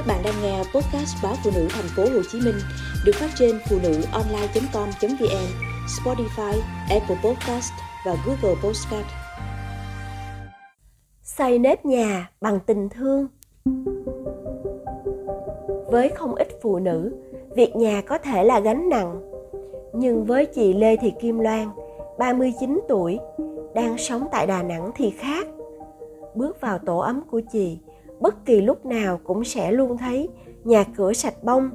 Các bạn đang nghe podcast báo phụ nữ thành phố Hồ Chí Minh được phát trên phụ nữ online.com.vn, Spotify, Apple Podcast và Google Podcast. Xây nếp nhà bằng tình thương. Với không ít phụ nữ, việc nhà có thể là gánh nặng. Nhưng với chị Lê Thị Kim Loan, 39 tuổi, đang sống tại Đà Nẵng thì khác. Bước vào tổ ấm của chị, bất kỳ lúc nào cũng sẽ luôn thấy nhà cửa sạch bông,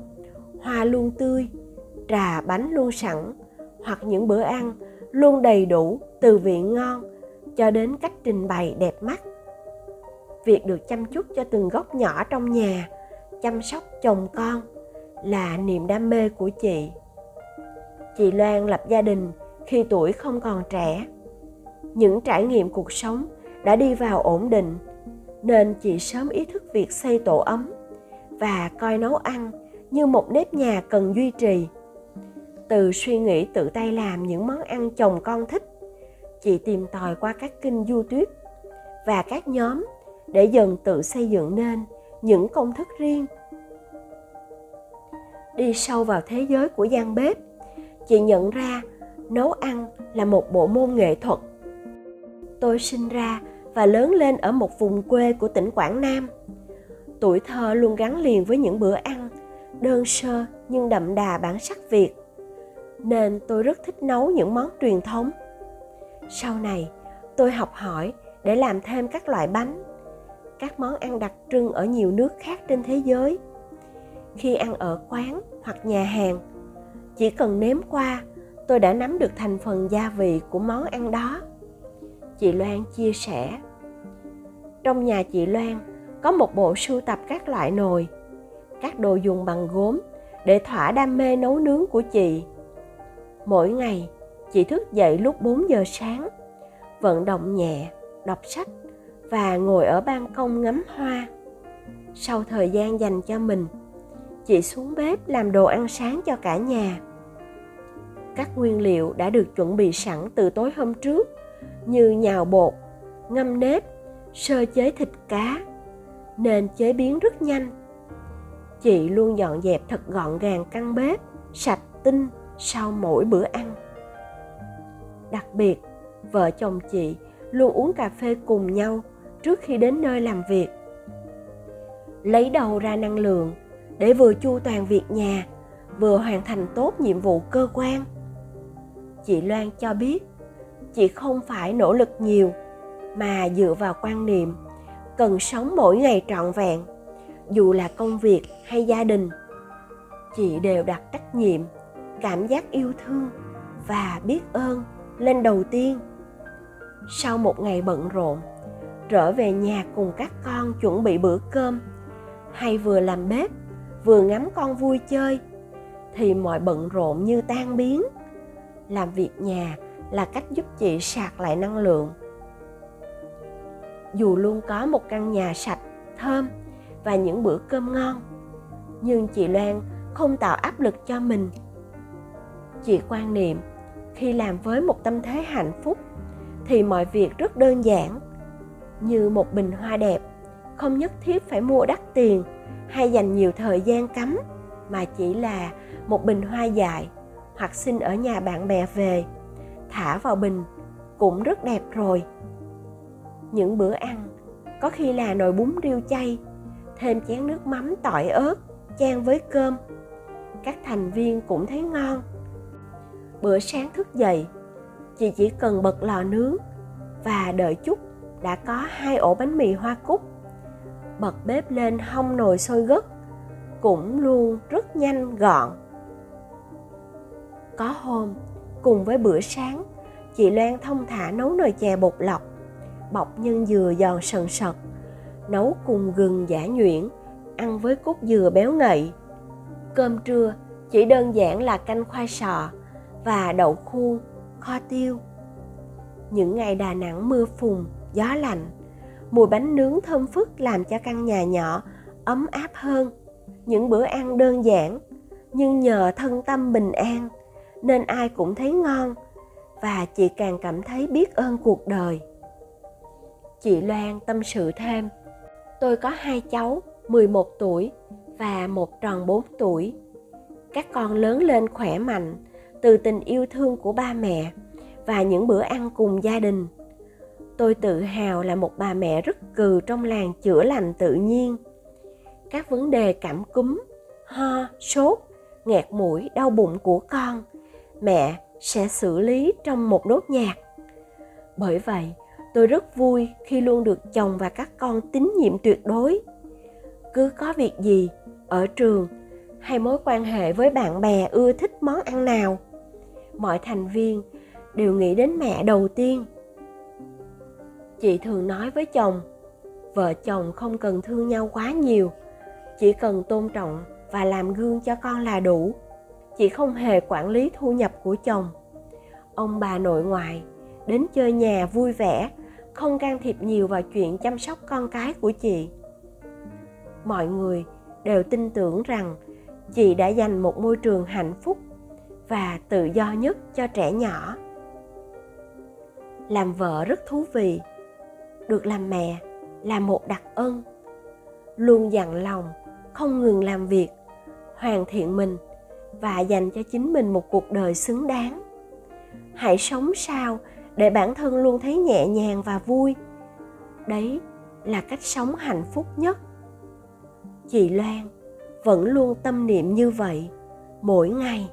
hoa luôn tươi, trà bánh luôn sẵn, hoặc những bữa ăn luôn đầy đủ từ vị ngon cho đến cách trình bày đẹp mắt. Việc được chăm chút cho từng góc nhỏ trong nhà, chăm sóc chồng con là niềm đam mê của chị. Chị loan lập gia đình khi tuổi không còn trẻ. Những trải nghiệm cuộc sống đã đi vào ổn định nên chị sớm ý thức việc xây tổ ấm và coi nấu ăn như một nếp nhà cần duy trì. Từ suy nghĩ tự tay làm những món ăn chồng con thích, chị tìm tòi qua các kênh youtube và các nhóm để dần tự xây dựng nên những công thức riêng. Đi sâu vào thế giới của gian bếp, chị nhận ra nấu ăn là một bộ môn nghệ thuật. Tôi sinh ra và lớn lên ở một vùng quê của tỉnh Quảng Nam. Tuổi thơ luôn gắn liền với những bữa ăn đơn sơ nhưng đậm đà bản sắc Việt. Nên tôi rất thích nấu những món truyền thống. Sau này, tôi học hỏi để làm thêm các loại bánh, các món ăn đặc trưng ở nhiều nước khác trên thế giới. Khi ăn ở quán hoặc nhà hàng, chỉ cần nếm qua, tôi đã nắm được thành phần gia vị của món ăn đó chị Loan chia sẻ. Trong nhà chị Loan có một bộ sưu tập các loại nồi, các đồ dùng bằng gốm để thỏa đam mê nấu nướng của chị. Mỗi ngày, chị thức dậy lúc 4 giờ sáng, vận động nhẹ, đọc sách và ngồi ở ban công ngắm hoa. Sau thời gian dành cho mình, chị xuống bếp làm đồ ăn sáng cho cả nhà. Các nguyên liệu đã được chuẩn bị sẵn từ tối hôm trước như nhào bột, ngâm nếp, sơ chế thịt cá, nên chế biến rất nhanh. Chị luôn dọn dẹp thật gọn gàng căn bếp, sạch tinh sau mỗi bữa ăn. Đặc biệt, vợ chồng chị luôn uống cà phê cùng nhau trước khi đến nơi làm việc. Lấy đầu ra năng lượng để vừa chu toàn việc nhà, vừa hoàn thành tốt nhiệm vụ cơ quan. Chị Loan cho biết chị không phải nỗ lực nhiều, mà dựa vào quan niệm, cần sống mỗi ngày trọn vẹn. Dù là công việc hay gia đình, chị đều đặt trách nhiệm, cảm giác yêu thương và biết ơn lên đầu tiên. Sau một ngày bận rộn, trở về nhà cùng các con chuẩn bị bữa cơm. Hay vừa làm bếp, vừa ngắm con vui chơi, thì mọi bận rộn như tan biến. Làm việc nhà là cách giúp chị sạc lại năng lượng. Dù luôn có một căn nhà sạch, thơm và những bữa cơm ngon, nhưng chị loan không tạo áp lực cho mình. Chị quan niệm, khi làm với một tâm thế hạnh phúc, thì mọi việc rất đơn giản. Như một bình hoa đẹp, không nhất thiết phải mua đắt tiền hay dành nhiều thời gian cắm, mà chỉ là một bình hoa dại hoặc xin ở nhà bạn bè về thả vào bình, cũng rất đẹp rồi. Những bữa ăn, có khi là nồi bún riêu chay, thêm chén nước mắm tỏi ớt, chan với cơm. Các thành viên cũng thấy ngon. Bữa sáng thức dậy, chị chỉ cần bật lò nướng và đợi chút đã có hai ổ bánh mì hoa cúc. Bật bếp lên hong nồi sôi gấc, cũng luôn rất nhanh gọn. Có hôm cùng với bữa sáng, chị loan thông thả nấu nồi chè bột lọc, bọc nhân dừa giòn sần sật, nấu cùng gừng giả nhuyễn, ăn với cốt dừa béo ngậy. Cơm trưa, chỉ đơn giản là canh khoai sọ và đậu khu, kho tiêu. Những ngày đà nẵng mưa phùn, gió lạnh, mùi bánh nướng thơm phức làm cho căn nhà nhỏ ấm áp hơn. Những bữa ăn đơn giản, nhưng nhờ thân tâm bình an nên ai cũng thấy ngon và chị càng cảm thấy biết ơn cuộc đời chị loan tâm sự thêm tôi có hai cháu 11 tuổi và một tròn 4 tuổi. Các con lớn lên khỏe mạnh từ tình yêu thương của ba mẹ và những bữa ăn cùng gia đình. Tôi tự hào là một bà mẹ rất cừ trong làng chữa lành tự nhiên. Các vấn đề cảm cúm, ho, sốt, nghẹt mũi, đau bụng của con, mẹ sẽ xử lý trong một nốt nhạc. Bởi vậy, tôi rất vui khi luôn được chồng và các con tín nhiệm tuyệt đối. Cứ có việc gì ở trường hay mối quan hệ với bạn bè ưa thích món ăn nào, mọi thành viên đều nghĩ đến mẹ đầu tiên. Chị thường nói với chồng, vợ chồng không cần thương nhau quá nhiều, chỉ cần tôn trọng và làm gương cho con là đủ chị không hề quản lý thu nhập của chồng. Ông bà nội ngoại, đến chơi nhà vui vẻ, không can thiệp nhiều vào chuyện chăm sóc con cái của chị. Mọi người đều tin tưởng rằng chị đã dành một môi trường hạnh phúc và tự do nhất cho trẻ nhỏ. Làm vợ rất thú vị, được làm mẹ là một đặc ân. Luôn dặn lòng, không ngừng làm việc, hoàn thiện mình và dành cho chính mình một cuộc đời xứng đáng. Hãy sống sao để bản thân luôn thấy nhẹ nhàng và vui. Đấy là cách sống hạnh phúc nhất. Chị loan vẫn luôn tâm niệm như vậy mỗi ngày.